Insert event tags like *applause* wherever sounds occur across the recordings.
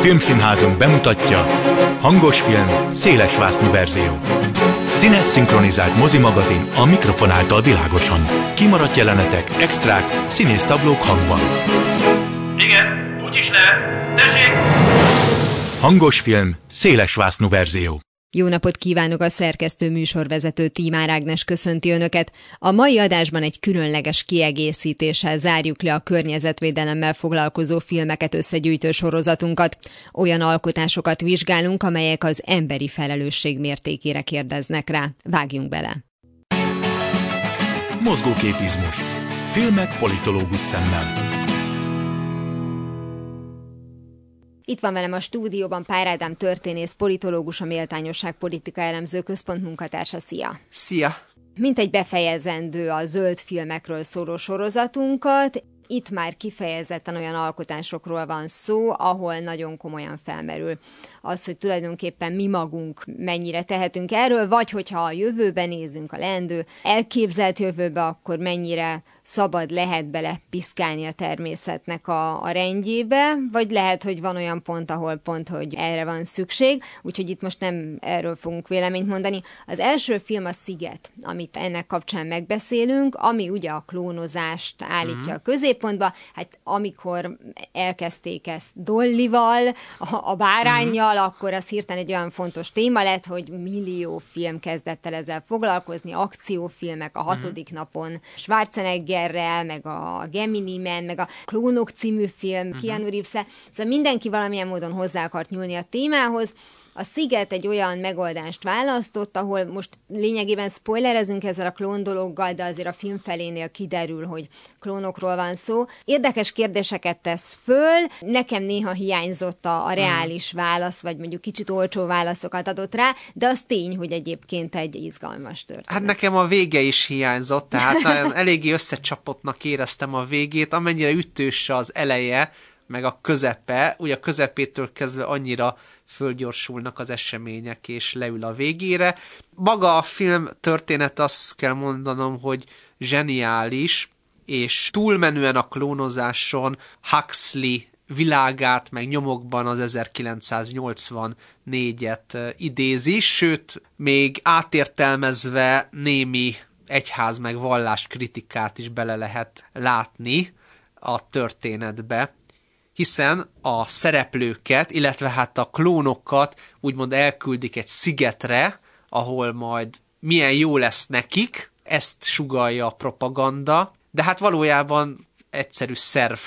Filmszínházunk bemutatja Hangos film, széles vásznú verzió. Színes szinkronizált mozimagazin a mikrofon által világosan. Kimaradt jelenetek, extrák, színésztablók hangban. Igen, úgy is lehet. Tessék! Hangos film, széles vásznú verzió. Jó napot kívánok a szerkesztő műsorvezető Tímár Ágnes köszönti Önöket. A mai adásban egy különleges kiegészítéssel zárjuk le a környezetvédelemmel foglalkozó filmeket összegyűjtő sorozatunkat. Olyan alkotásokat vizsgálunk, amelyek az emberi felelősség mértékére kérdeznek rá. Vágjunk bele! Mozgóképizmus. Filmek politológus szemmel. Itt van velem a stúdióban Pár Ádám történész, politológus, a Méltányosság Politika Elemző Központ munkatársa. Szia! Szia! Mint egy befejezendő a zöld filmekről szóló sorozatunkat, itt már kifejezetten olyan alkotásokról van szó, ahol nagyon komolyan felmerül az, hogy tulajdonképpen mi magunk mennyire tehetünk erről, vagy hogyha a jövőben nézünk a leendő elképzelt jövőbe, akkor mennyire szabad lehet bele piszkálni a természetnek a, a rendjébe, vagy lehet, hogy van olyan pont, ahol pont, hogy erre van szükség, úgyhogy itt most nem erről fogunk véleményt mondani. Az első film a Sziget, amit ennek kapcsán megbeszélünk, ami ugye a klónozást állítja mm. a középpontba, hát amikor elkezdték ezt Dollival, a, a bárányjal, fiatal, akkor az hirtelen egy olyan fontos téma lett, hogy millió film kezdett el ezzel foglalkozni, akciófilmek a hatodik uh-huh. napon, Schwarzeneggerrel, meg a Gemini Man, meg a Klónok című film, uh-huh. Keanu reeves Szóval mindenki valamilyen módon hozzá akart nyúlni a témához, a Sziget egy olyan megoldást választott, ahol most lényegében spoilerezünk ezzel a klón dologgal, de azért a film felénél kiderül, hogy klónokról van szó. Érdekes kérdéseket tesz föl, nekem néha hiányzott a, a reális válasz, vagy mondjuk kicsit olcsó válaszokat adott rá, de az tény, hogy egyébként egy izgalmas történet. Hát nekem a vége is hiányzott, tehát *laughs* eléggé összecsapottnak éreztem a végét, amennyire ütős az eleje, meg a közepe, ugye a közepétől kezdve annyira fölgyorsulnak az események, és leül a végére. Maga a film történet azt kell mondanom, hogy zseniális, és túlmenően a klónozáson Huxley világát, meg nyomokban az 1984-et idézi, sőt, még átértelmezve némi egyház meg vallás kritikát is bele lehet látni a történetbe hiszen a szereplőket, illetve hát a klónokat úgymond elküldik egy szigetre, ahol majd milyen jó lesz nekik, ezt sugalja a propaganda, de hát valójában egyszerű szerv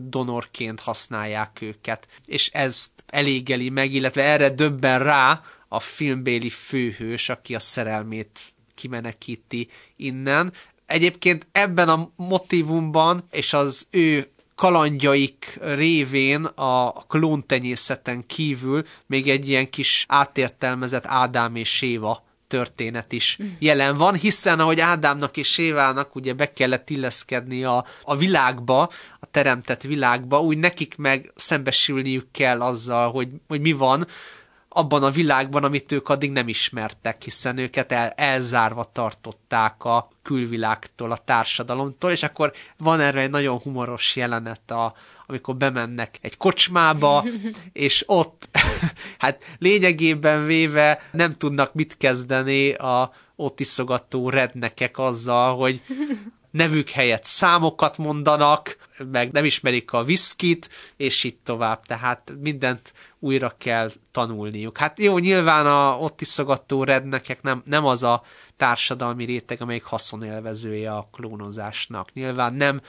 donorként használják őket, és ezt elégeli meg, illetve erre döbben rá a filmbéli főhős, aki a szerelmét kimenekíti innen. Egyébként ebben a motivumban és az ő kalandjaik révén a klóntenyészeten kívül még egy ilyen kis átértelmezett Ádám és Éva történet is jelen van, hiszen ahogy Ádámnak és Évának ugye be kellett illeszkedni a, a világba, a teremtett világba, úgy nekik meg szembesülniük kell azzal, hogy, hogy mi van, abban a világban, amit ők addig nem ismertek, hiszen őket el, elzárva tartották a külvilágtól, a társadalomtól, és akkor van erre egy nagyon humoros jelenet, a, amikor bemennek egy kocsmába, *laughs* és ott, *laughs* hát lényegében véve nem tudnak mit kezdeni a ott iszogató rednekek azzal, hogy nevük helyett számokat mondanak, meg nem ismerik a viszkit, és így tovább, tehát mindent újra kell tanulniuk. Hát jó, nyilván a ott iszogató rednekek nem, nem az a társadalmi réteg, amelyik haszonélvezője a klónozásnak. Nyilván nem,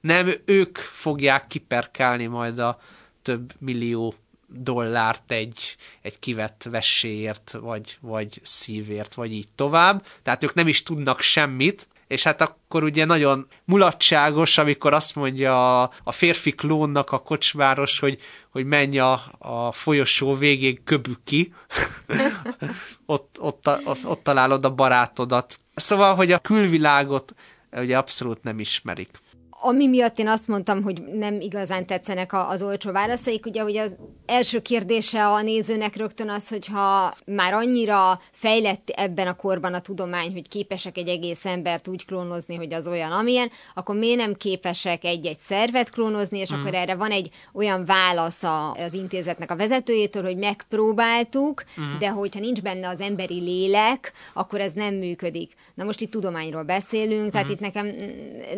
nem ők fogják kiperkálni majd a több millió dollárt egy, egy kivett vesséért, vagy, vagy szívért, vagy így tovább. Tehát ők nem is tudnak semmit, és hát akkor ugye nagyon mulatságos, amikor azt mondja a, a férfi klónnak a kocsmáros, hogy, hogy menj a, a folyosó végén köbük ki, *laughs* ott, ott, ott, ott találod a barátodat. Szóval, hogy a külvilágot ugye abszolút nem ismerik. Ami miatt én azt mondtam, hogy nem igazán tetszenek az olcsó válaszaik, ugye, hogy az első kérdése a nézőnek rögtön az, hogyha már annyira fejlett ebben a korban a tudomány, hogy képesek egy egész embert úgy klónozni, hogy az olyan, amilyen, akkor miért nem képesek egy-egy szervet klónozni, és mm. akkor erre van egy olyan válasz az intézetnek a vezetőjétől, hogy megpróbáltuk, mm. de hogyha nincs benne az emberi lélek, akkor ez nem működik. Na most itt tudományról beszélünk, tehát mm. itt nekem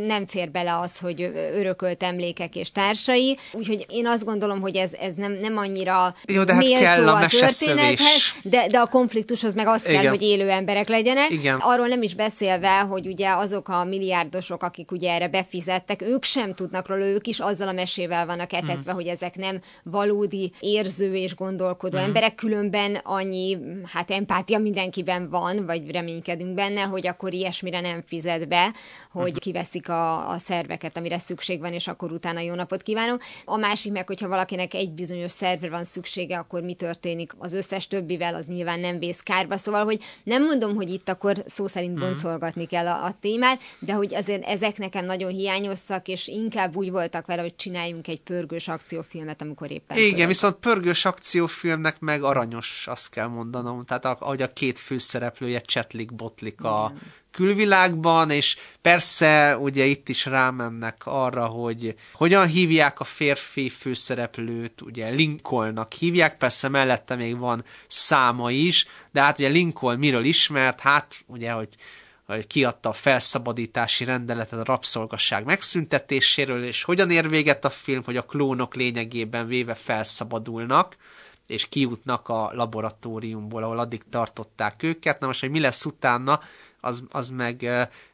nem fér bele az, hogy örökölt emlékek és társai, úgyhogy én azt gondolom, hogy ez, ez nem, nem annyira Jó, de hát kell a, a történethez, de, de a konfliktushoz meg azt Igen. kell, hogy élő emberek legyenek. Igen. Arról nem is beszélve, hogy ugye azok a milliárdosok, akik ugye erre befizettek, ők sem tudnak róla, ők is azzal a mesével vannak etetve, mm. hogy ezek nem valódi érző és gondolkodó mm. emberek, különben annyi, hát empátia mindenkiben van, vagy reménykedünk benne, hogy akkor ilyesmire nem fizet be, hogy mm. kiveszik a, a szerveket, amire szükség van, és akkor utána jó napot kívánok. A másik meg, hogyha valakinek egy bizonyos szervre van szüksége, akkor mi történik az összes többivel, az nyilván nem vész kárba. Szóval, hogy nem mondom, hogy itt akkor szó szerint mhm. boncolgatni kell a, a témát, de hogy azért ezek nekem nagyon hiányoztak, és inkább úgy voltak vele, hogy csináljunk egy pörgős akciófilmet, amikor éppen. Igen, pörög. viszont pörgős akciófilmnek meg aranyos, azt kell mondanom. Tehát ahogy a két főszereplője csetlik, botlik a Igen külvilágban, és persze ugye itt is rámennek arra, hogy hogyan hívják a férfi főszereplőt, ugye Lincolnnak hívják, persze mellette még van száma is, de hát ugye Lincoln miről ismert, hát ugye, hogy hogy kiadta a felszabadítási rendeletet a rabszolgasság megszüntetéséről, és hogyan ér véget a film, hogy a klónok lényegében véve felszabadulnak, és kijutnak a laboratóriumból, ahol addig tartották őket. Na most, hogy mi lesz utána, az, az meg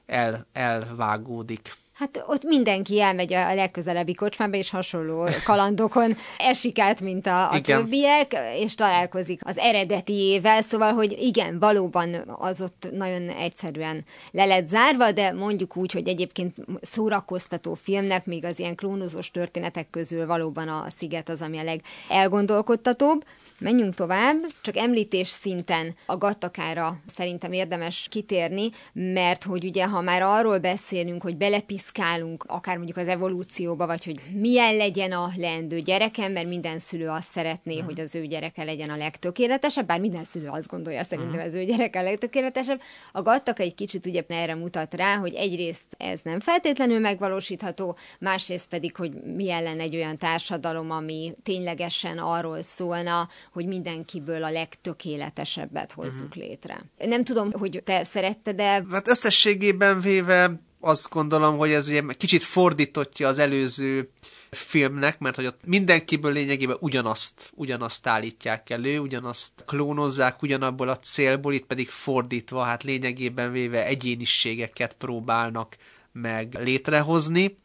el, elvágódik. Hát ott mindenki elmegy a legközelebbi kocsmába, és hasonló kalandokon *laughs* esik át, mint a, a többiek, és találkozik az eredetiével, szóval, hogy igen, valóban az ott nagyon egyszerűen le lett zárva, de mondjuk úgy, hogy egyébként szórakoztató filmnek, még az ilyen klónozós történetek közül valóban a Sziget az, ami a legelgondolkodtatóbb. Menjünk tovább, csak említés szinten a gattakára szerintem érdemes kitérni, mert hogy ugye, ha már arról beszélünk, hogy belepiszkálunk akár mondjuk az evolúcióba, vagy hogy milyen legyen a leendő gyerekem, mert minden szülő azt szeretné, mm. hogy az ő gyereke legyen a legtökéletesebb, bár minden szülő azt gondolja szerintem, mm. az ő gyereke a legtökéletesebb. A gattaka egy kicsit ugye erre mutat rá, hogy egyrészt ez nem feltétlenül megvalósítható, másrészt pedig, hogy milyen lenne egy olyan társadalom, ami ténylegesen arról szólna, hogy mindenkiből a legtökéletesebbet hozzuk uh-huh. létre. Nem tudom, hogy te szeretted de... Hát összességében véve azt gondolom, hogy ez ugye kicsit fordítottja az előző filmnek, mert hogy ott mindenkiből lényegében ugyanazt, ugyanazt állítják elő, ugyanazt klónozzák, ugyanabból a célból, itt pedig fordítva, hát lényegében véve egyéniségeket próbálnak meg létrehozni.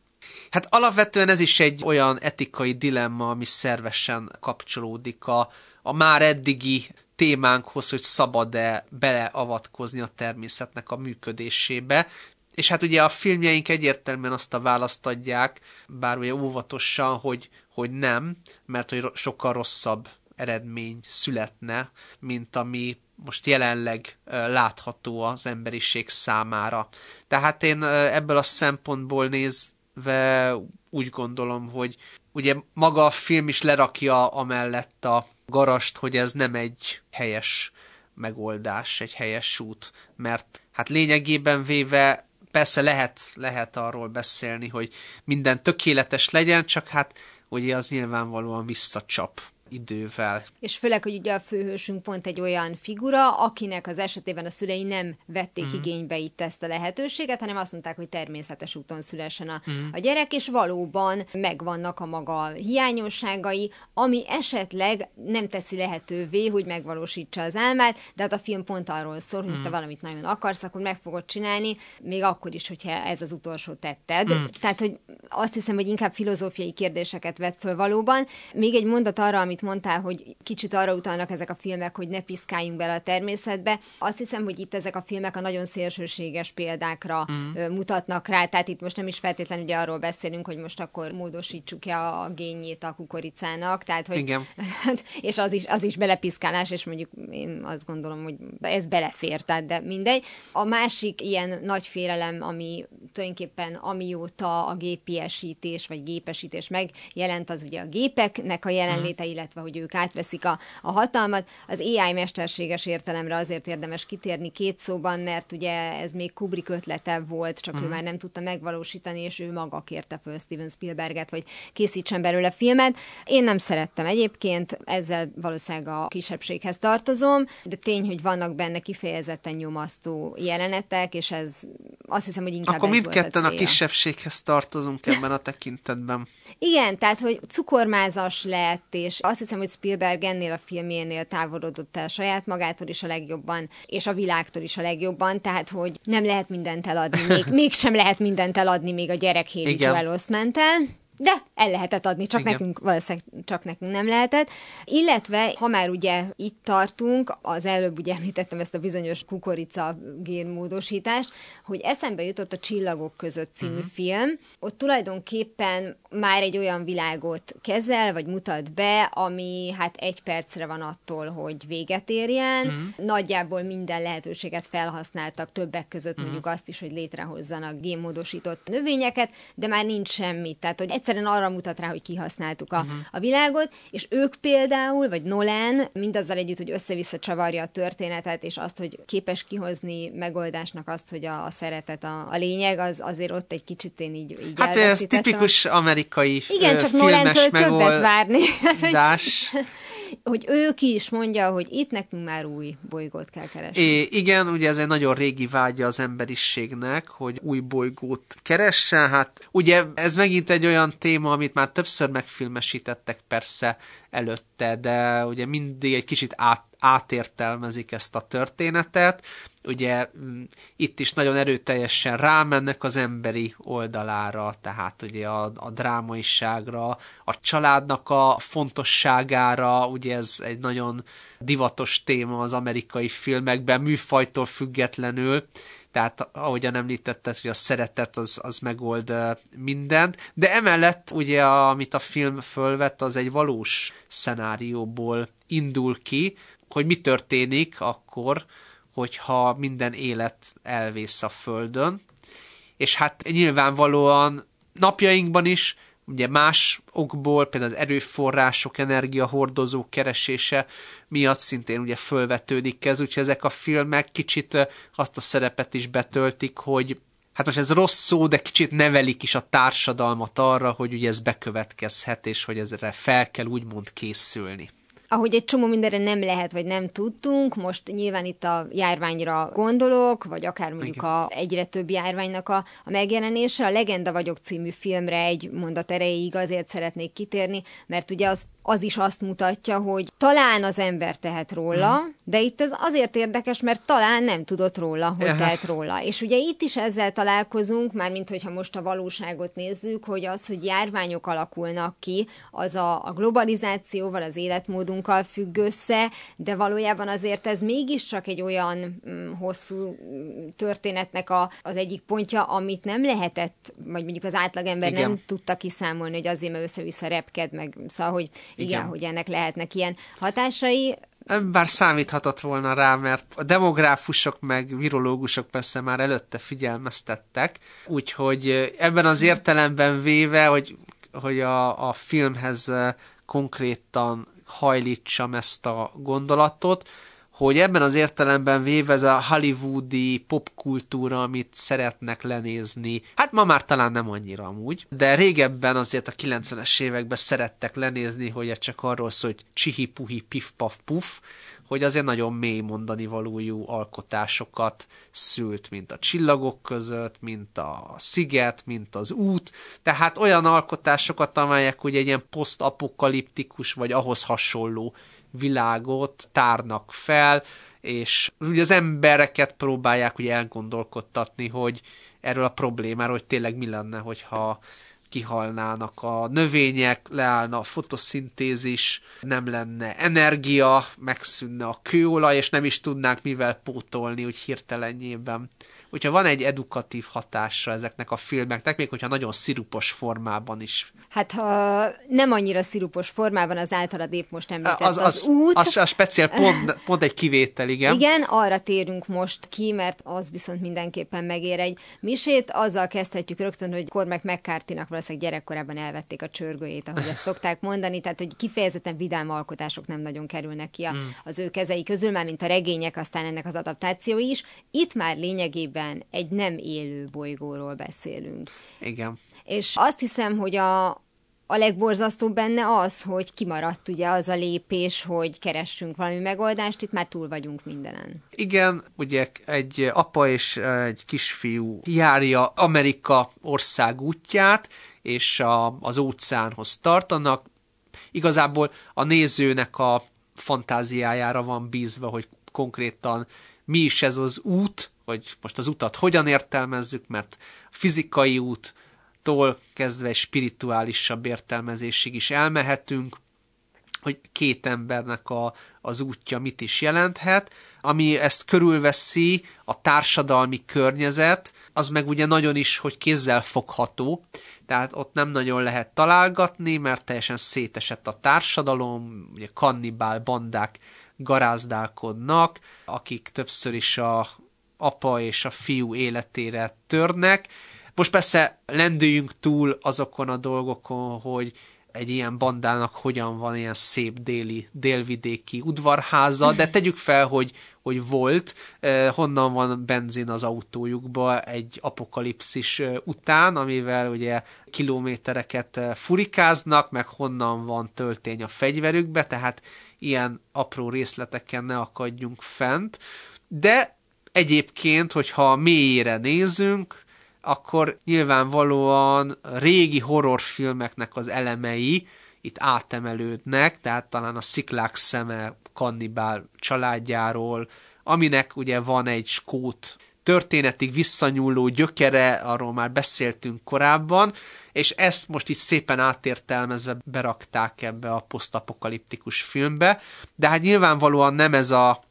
Hát alapvetően ez is egy olyan etikai dilemma, ami szervesen kapcsolódik a, a már eddigi témánkhoz, hogy szabad-e beleavatkozni a természetnek a működésébe. És hát ugye a filmjeink egyértelműen azt a választ adják, bár ugye óvatosan, hogy, hogy nem, mert hogy sokkal rosszabb eredmény születne, mint ami most jelenleg látható az emberiség számára. Tehát én ebből a szempontból nézve úgy gondolom, hogy ugye maga a film is lerakja amellett a garast, hogy ez nem egy helyes megoldás, egy helyes út, mert hát lényegében véve persze lehet, lehet arról beszélni, hogy minden tökéletes legyen, csak hát ugye az nyilvánvalóan visszacsap idővel. És főleg, hogy ugye a főhősünk pont egy olyan figura, akinek az esetében a szülei nem vették mm. igénybe itt ezt a lehetőséget, hanem azt mondták, hogy természetes úton szülessen a, mm. a gyerek, és valóban megvannak a maga hiányosságai, ami esetleg nem teszi lehetővé, hogy megvalósítsa az álmát, de hát a film pont arról szól, hogy mm. te valamit nagyon akarsz, akkor meg fogod csinálni, még akkor is, hogyha ez az utolsó tetted. Mm. Tehát, hogy azt hiszem, hogy inkább filozófiai kérdéseket vet föl valóban. Még egy mondat arra, amit mondtál, hogy kicsit arra utalnak ezek a filmek, hogy ne piszkáljunk bele a természetbe. Azt hiszem, hogy itt ezek a filmek a nagyon szélsőséges példákra mm. mutatnak rá, tehát itt most nem is feltétlenül ugye arról beszélünk, hogy most akkor módosítsuk-e a gényét a kukoricának, tehát hogy Igen. *laughs* és az is, az is belepiszkálás, és mondjuk én azt gondolom, hogy ez belefér, tehát de mindegy. A másik ilyen nagy félelem, ami tulajdonképpen amióta a gépiesítés vagy gépesítés megjelent, az ugye a gépeknek a jelenléte, illetve hogy ők átveszik a, a hatalmat. Az AI mesterséges értelemre azért érdemes kitérni két szóban, mert ugye ez még Kubrick ötlete volt, csak uh-huh. ő már nem tudta megvalósítani, és ő maga kérte föl Steven Spielberget, hogy készítsen belőle filmet. Én nem szerettem egyébként, ezzel valószínűleg a kisebbséghez tartozom, de tény, hogy vannak benne kifejezetten nyomasztó jelenetek, és ez azt hiszem, hogy inkább Akkor mindketten a, a kisebbséghez tartozunk ebben a tekintetben. Igen, tehát, hogy cukormázas lett, és azt hiszem, hogy Spielberg ennél a filmjénél távolodott el saját magától is a legjobban, és a világtól is a legjobban, tehát, hogy nem lehet mindent eladni, még, *laughs* mégsem lehet mindent eladni még a gyerek Haley Joel. De el lehetett adni, csak Igen. nekünk valószínűleg csak nekünk nem lehetett. Illetve, ha már ugye itt tartunk, az előbb ugye említettem ezt a bizonyos kukorica génmódosítást, hogy eszembe jutott a Csillagok között című uh-huh. film. Ott tulajdonképpen már egy olyan világot kezel, vagy mutat be, ami hát egy percre van attól, hogy véget érjen. Uh-huh. Nagyjából minden lehetőséget felhasználtak, többek között uh-huh. mondjuk azt is, hogy létrehozzanak génmódosított növényeket, de már nincs semmi. Tehát, hogy egyszerűen arra mutat rá, hogy kihasználtuk a, uh-huh. a világot, és ők például, vagy Nolan, mindazzal együtt, hogy össze-vissza csavarja a történetet, és azt, hogy képes kihozni megoldásnak azt, hogy a, a szeretet a, a lényeg, az azért ott egy kicsit én így, így Hát ez tipikus amerikai Igen, csak Nolan-től többet várni. *laughs* Dás. *laughs* hogy ő ki is mondja, hogy itt nekünk már új bolygót kell keresni. É, igen, ugye ez egy nagyon régi vágya az emberiségnek, hogy új bolygót keressen. Hát ugye ez megint egy olyan téma, amit már többször megfilmesítettek persze előtte, de ugye mindig egy kicsit át, átértelmezik ezt a történetet. Ugye mm, itt is nagyon erőteljesen rámennek az emberi oldalára, tehát ugye a, a drámaiságra, a családnak a fontosságára, ugye ez egy nagyon divatos téma az amerikai filmekben, műfajtól függetlenül, tehát ahogyan említetted, hogy a szeretet az, az megold mindent, de emellett ugye, amit a film fölvett, az egy valós szenárióból indul ki, hogy mi történik akkor, hogyha minden élet elvész a Földön. És hát nyilvánvalóan napjainkban is ugye más okból, például az erőforrások, energiahordozók keresése miatt szintén ugye fölvetődik ez, úgyhogy ezek a filmek kicsit azt a szerepet is betöltik, hogy hát most ez rossz szó, de kicsit nevelik is a társadalmat arra, hogy ugye ez bekövetkezhet, és hogy ezre fel kell úgymond készülni ahogy egy csomó mindenre nem lehet, vagy nem tudtunk, most nyilván itt a járványra gondolok, vagy akár mondjuk a egyre több járványnak a, a megjelenése. A Legenda vagyok című filmre egy mondat erejéig azért szeretnék kitérni, mert ugye az az is azt mutatja, hogy talán az ember tehet róla, mm. de itt ez azért érdekes, mert talán nem tudott róla, hogy Aha. tehet róla. És ugye itt is ezzel találkozunk, mármint hogyha most a valóságot nézzük, hogy az, hogy járványok alakulnak ki, az a, a globalizációval, az életmódunkkal függ össze, de valójában azért ez mégiscsak egy olyan mm, hosszú történetnek a, az egyik pontja, amit nem lehetett, vagy mondjuk az átlagember Igen. nem tudta kiszámolni, hogy azért, mert össze-vissza repked, meg szóval, hogy igen, Igen, hogy ennek lehetnek ilyen hatásai. Bár számíthatott volna rá, mert a demográfusok meg virológusok persze már előtte figyelmeztettek, úgyhogy ebben az értelemben véve, hogy, hogy a, a filmhez konkrétan hajlítsam ezt a gondolatot, hogy ebben az értelemben véve ez a hollywoodi popkultúra, amit szeretnek lenézni, hát ma már talán nem annyira amúgy, de régebben azért a 90-es években szerettek lenézni, hogy ez csak arról szól, hogy csihi-puhi, pif-paf-puf, hogy azért nagyon mély mondani valójú alkotásokat szült, mint a csillagok között, mint a sziget, mint az út, tehát olyan alkotásokat, amelyek ugye egy ilyen posztapokaliptikus, vagy ahhoz hasonló világot tárnak fel, és ugye az embereket próbálják ugye elgondolkodtatni, hogy erről a problémáról, hogy tényleg mi lenne, hogyha kihalnának a növények, leállna a fotoszintézis, nem lenne energia, megszűnne a kőolaj, és nem is tudnánk mivel pótolni úgy hirtelenjében hogyha van egy edukatív hatása ezeknek a filmeknek, még hogyha nagyon szirupos formában is. Hát ha nem annyira szirupos formában, az általad épp most említett az, az, az út. Az, a speciál pont, pont egy kivétel, igen. Igen, arra térünk most ki, mert az viszont mindenképpen megér egy misét. Azzal kezdhetjük rögtön, hogy Cormac mccarthy valószínűleg gyerekkorában elvették a csörgőjét, ahogy ezt szokták mondani, tehát hogy kifejezetten vidám alkotások nem nagyon kerülnek ki a, mm. az ő kezei közül, már mint a regények, aztán ennek az adaptációi is. Itt már lényegében tulajdonképpen egy nem élő bolygóról beszélünk. Igen. És azt hiszem, hogy a, a legborzasztóbb benne az, hogy kimaradt ugye az a lépés, hogy keressünk valami megoldást, itt már túl vagyunk mindenen. Igen, ugye egy apa és egy kisfiú járja Amerika ország útját, és a, az óceánhoz tartanak. Igazából a nézőnek a fantáziájára van bízva, hogy konkrétan mi is ez az út, hogy most az utat hogyan értelmezzük, mert fizikai úttól kezdve egy spirituálisabb értelmezésig is elmehetünk, hogy két embernek a, az útja mit is jelenthet, ami ezt körülveszi a társadalmi környezet, az meg ugye nagyon is, hogy kézzel fogható, tehát ott nem nagyon lehet találgatni, mert teljesen szétesett a társadalom, ugye kannibál bandák garázdálkodnak, akik többször is a apa és a fiú életére törnek. Most persze lendüljünk túl azokon a dolgokon, hogy egy ilyen bandának hogyan van ilyen szép déli, délvidéki udvarháza, de tegyük fel, hogy, hogy volt, eh, honnan van benzin az autójukba egy apokalipszis eh, után, amivel ugye kilométereket eh, furikáznak, meg honnan van töltény a fegyverükbe, tehát ilyen apró részleteken ne akadjunk fent, de Egyébként, hogyha mélyére nézünk, akkor nyilvánvalóan régi horrorfilmeknek az elemei itt átemelődnek, tehát talán a sziklák szeme kannibál családjáról, aminek ugye van egy skót történetig visszanyúló gyökere, arról már beszéltünk korábban, és ezt most itt szépen átértelmezve berakták ebbe a posztapokaliptikus filmbe, de hát nyilvánvalóan nem ez a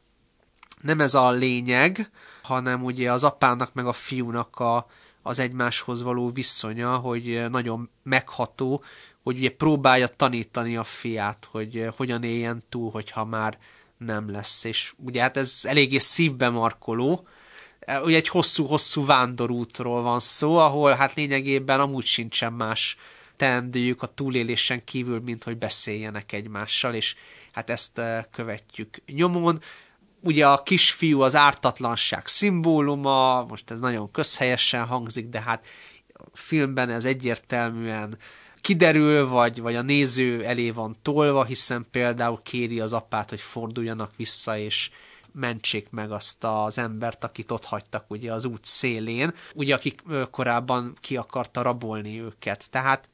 nem ez a lényeg, hanem ugye az apának meg a fiúnak a, az egymáshoz való viszonya, hogy nagyon megható, hogy ugye próbálja tanítani a fiát, hogy hogyan éljen túl, hogyha már nem lesz. És ugye hát ez eléggé szívbe markoló, ugye egy hosszú-hosszú vándorútról van szó, ahol hát lényegében amúgy sincsen más teendőjük a túlélésen kívül, mint hogy beszéljenek egymással, és hát ezt eh, követjük nyomon ugye a kisfiú az ártatlanság szimbóluma, most ez nagyon közhelyesen hangzik, de hát a filmben ez egyértelműen kiderül, vagy, vagy a néző elé van tolva, hiszen például kéri az apát, hogy forduljanak vissza, és mentsék meg azt az embert, akit ott hagytak ugye az út szélén, ugye akik korábban ki akarta rabolni őket. Tehát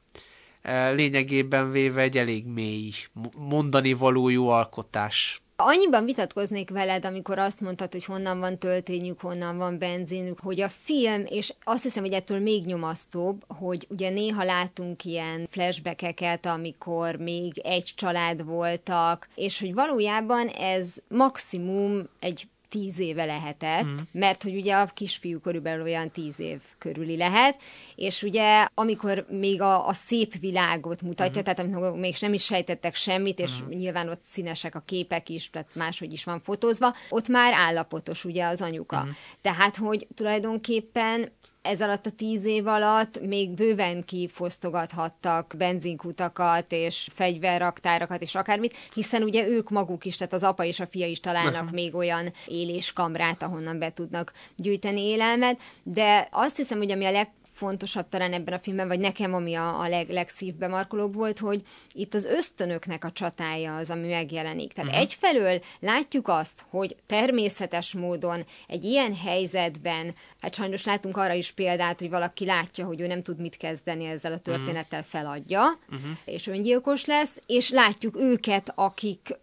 lényegében véve egy elég mély mondani való jó alkotás Annyiban vitatkoznék veled, amikor azt mondtad, hogy honnan van töltényük, honnan van benzinük, hogy a film, és azt hiszem, hogy ettől még nyomasztóbb, hogy ugye néha látunk ilyen flashbackeket, amikor még egy család voltak, és hogy valójában ez maximum egy tíz éve lehetett, mm. mert hogy ugye a kisfiú körülbelül olyan tíz év körüli lehet, és ugye amikor még a, a szép világot mutatja, mm. tehát amikor még nem is sejtettek semmit, és mm. nyilván ott színesek a képek is, tehát máshogy is van fotózva, ott már állapotos ugye az anyuka. Mm. Tehát, hogy tulajdonképpen ez alatt a tíz év alatt még bőven kifosztogathattak benzinkutakat és fegyverraktárakat és akármit, hiszen ugye ők maguk is, tehát az apa és a fia is találnak uh-huh. még olyan éléskamrát, ahonnan be tudnak gyűjteni élelmet, de azt hiszem, hogy ami a leg legfontosabb talán ebben a filmben, vagy nekem, ami a, a leg, legszívbe markolóbb volt, hogy itt az ösztönöknek a csatája az, ami megjelenik. Tehát uh-huh. egyfelől látjuk azt, hogy természetes módon egy ilyen helyzetben, hát sajnos látunk arra is példát, hogy valaki látja, hogy ő nem tud mit kezdeni ezzel a mhm. történettel, feladja, uh-huh. és öngyilkos lesz, és látjuk őket, akik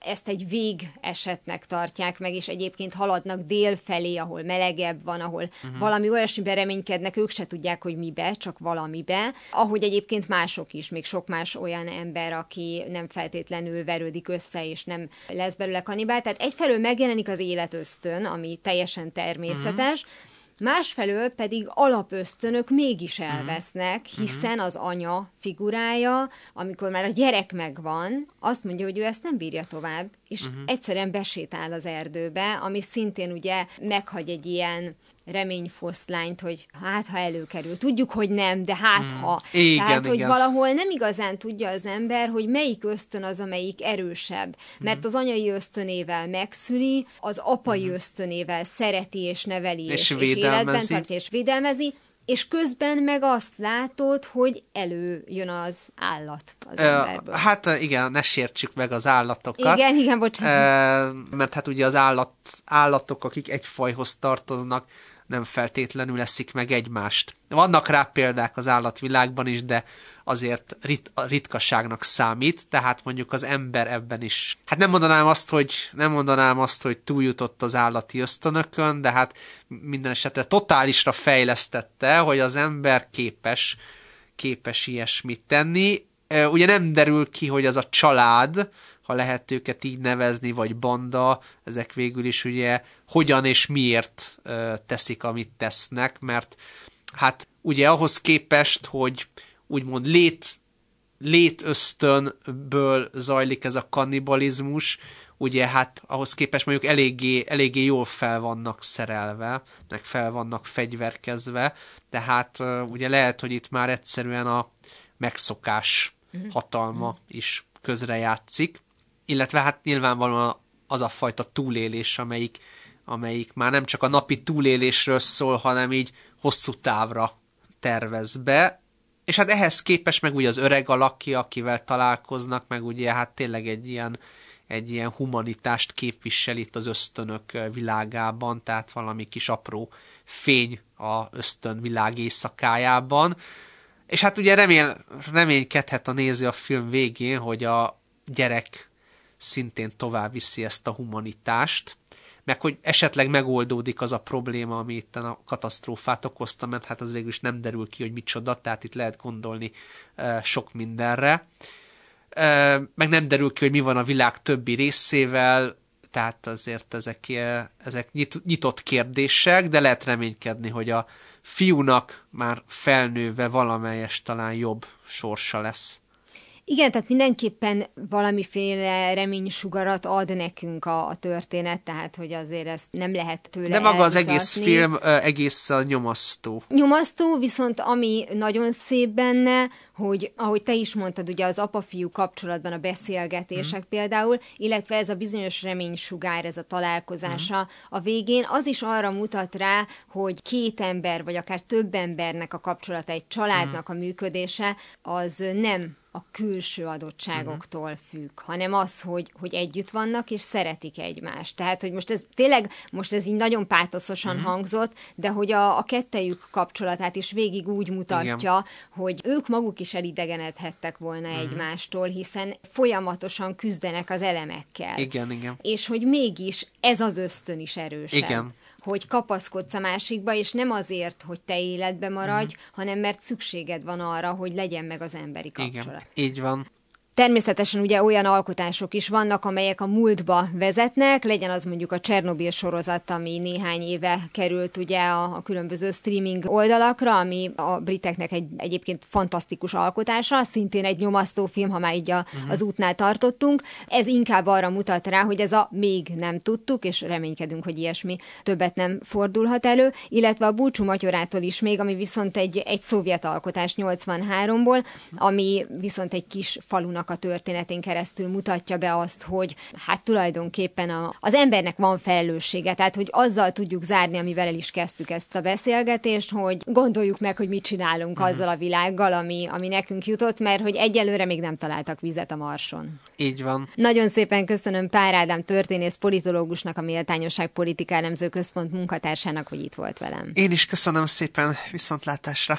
ezt egy vég esetnek tartják meg, és egyébként haladnak dél felé, ahol melegebb van, ahol uh-huh. valami olyasmiben reménykednek, ők se tudják, hogy mibe, csak valamibe. Ahogy egyébként mások is, még sok más olyan ember, aki nem feltétlenül verődik össze, és nem lesz belőle kanibál. Tehát egyfelől megjelenik az életösztön, ami teljesen természetes, uh-huh Másfelől pedig alapösztönök mégis mhm. elvesznek, hiszen az anya figurája, amikor már a gyerek megvan, azt mondja, hogy ő ezt nem bírja tovább, és uh-huh. egyszerűen besétál az erdőbe, ami szintén ugye meghagy egy ilyen reményfoszlányt, hogy hát ha előkerül. Tudjuk, hogy nem, de hát hmm. ha. Igen, Tehát, igen. hogy valahol nem igazán tudja az ember, hogy melyik ösztön az, amelyik erősebb. Mert hmm. az anyai ösztönével megszüli, az apai hmm. ösztönével szereti és neveli, és, és, és életben tartja és védelmezi, és közben meg azt látod, hogy előjön az állat az emberből. Hát igen, ne sértsük meg az állatokat. Igen, igen, bocsánat. Mert hát ugye az állat, állatok, akik egy fajhoz tartoznak, nem feltétlenül eszik meg egymást. Vannak rá példák az állatvilágban is, de azért rit- ritkaságnak számít, tehát mondjuk az ember ebben is. Hát nem mondanám azt, hogy nem mondanám azt, hogy túljutott az állati ösztönökön, de hát minden esetre totálisra fejlesztette, hogy az ember képes képes ilyesmit tenni. Ugye nem derül ki, hogy az a család, ha lehet őket így nevezni, vagy banda, ezek végül is ugye hogyan és miért teszik, amit tesznek, mert hát ugye ahhoz képest, hogy úgymond lét, létösztönből zajlik ez a kannibalizmus, ugye hát ahhoz képest mondjuk eléggé, eléggé jól fel vannak szerelve, meg fel vannak fegyverkezve, tehát ugye lehet, hogy itt már egyszerűen a megszokás mhm. hatalma is közrejátszik illetve hát nyilvánvalóan az a fajta túlélés, amelyik, amelyik már nem csak a napi túlélésről szól, hanem így hosszú távra tervez be, és hát ehhez képest meg ugye az öreg alaki, akivel találkoznak, meg ugye hát tényleg egy ilyen, egy ilyen humanitást képvisel itt az ösztönök világában, tehát valami kis apró fény a ösztön világ éjszakájában. És hát ugye remél, reménykedhet a néző a film végén, hogy a gyerek szintén tovább viszi ezt a humanitást, meg hogy esetleg megoldódik az a probléma, ami itt a katasztrófát okozta, mert hát az végül is nem derül ki, hogy micsoda, tehát itt lehet gondolni sok mindenre. Meg nem derül ki, hogy mi van a világ többi részével, tehát azért ezek, ezek nyit, nyitott kérdések, de lehet reménykedni, hogy a fiúnak már felnőve valamelyes talán jobb sorsa lesz. Igen, tehát mindenképpen valamiféle reménysugarat ad nekünk a, a történet, tehát hogy azért ezt nem lehet tőle De maga elmutatni. az egész film uh, egész nyomasztó. Nyomasztó, viszont ami nagyon szép benne, hogy ahogy te is mondtad, ugye az apa-fiú kapcsolatban a beszélgetések mm. például, illetve ez a bizonyos reménysugár, ez a találkozása mm. a végén, az is arra mutat rá, hogy két ember, vagy akár több embernek a kapcsolata, egy családnak mm. a működése, az nem a külső adottságoktól mhm. függ, hanem az, hogy, hogy együtt vannak, és szeretik egymást. Tehát, hogy most ez tényleg, most ez így nagyon pátoszosan uh-huh. hangzott, de hogy a, a kettejük kapcsolatát is végig úgy mutatja, Igen. hogy ők maguk is elidegenedhettek volna uh-huh. egymástól, hiszen folyamatosan küzdenek az elemekkel. Igen, igen. És hogy mégis ez az ösztön is erősebb. Igen hogy kapaszkodsz a másikba, és nem azért, hogy te életbe maradj, mm. hanem mert szükséged van arra, hogy legyen meg az emberi kapcsolat. Igen, így van. Természetesen ugye olyan alkotások is vannak, amelyek a múltba vezetnek, legyen az mondjuk a Csernobil sorozat, ami néhány éve került ugye a, a különböző streaming oldalakra, ami a briteknek egy egyébként fantasztikus alkotása, szintén egy nyomasztó film, ha már így a, uh-huh. az útnál tartottunk. Ez inkább arra mutat rá, hogy ez a még nem tudtuk, és reménykedünk, hogy ilyesmi többet nem fordulhat elő, illetve a Búcsú Matyorától is még, ami viszont egy, egy szovjet alkotás 83-ból, ami viszont egy kis falunak a történetén keresztül mutatja be azt, hogy hát tulajdonképpen a, az embernek van felelőssége, tehát hogy azzal tudjuk zárni, amivel el is kezdtük ezt a beszélgetést, hogy gondoljuk meg, hogy mit csinálunk uh-huh. azzal a világgal, ami, ami nekünk jutott, mert hogy egyelőre még nem találtak vizet a Marson. Így van. Nagyon szépen köszönöm Pár Ádám történész politológusnak, a Méltányosság Politika Elemző Központ munkatársának, hogy itt volt velem. Én is köszönöm szépen, viszontlátásra.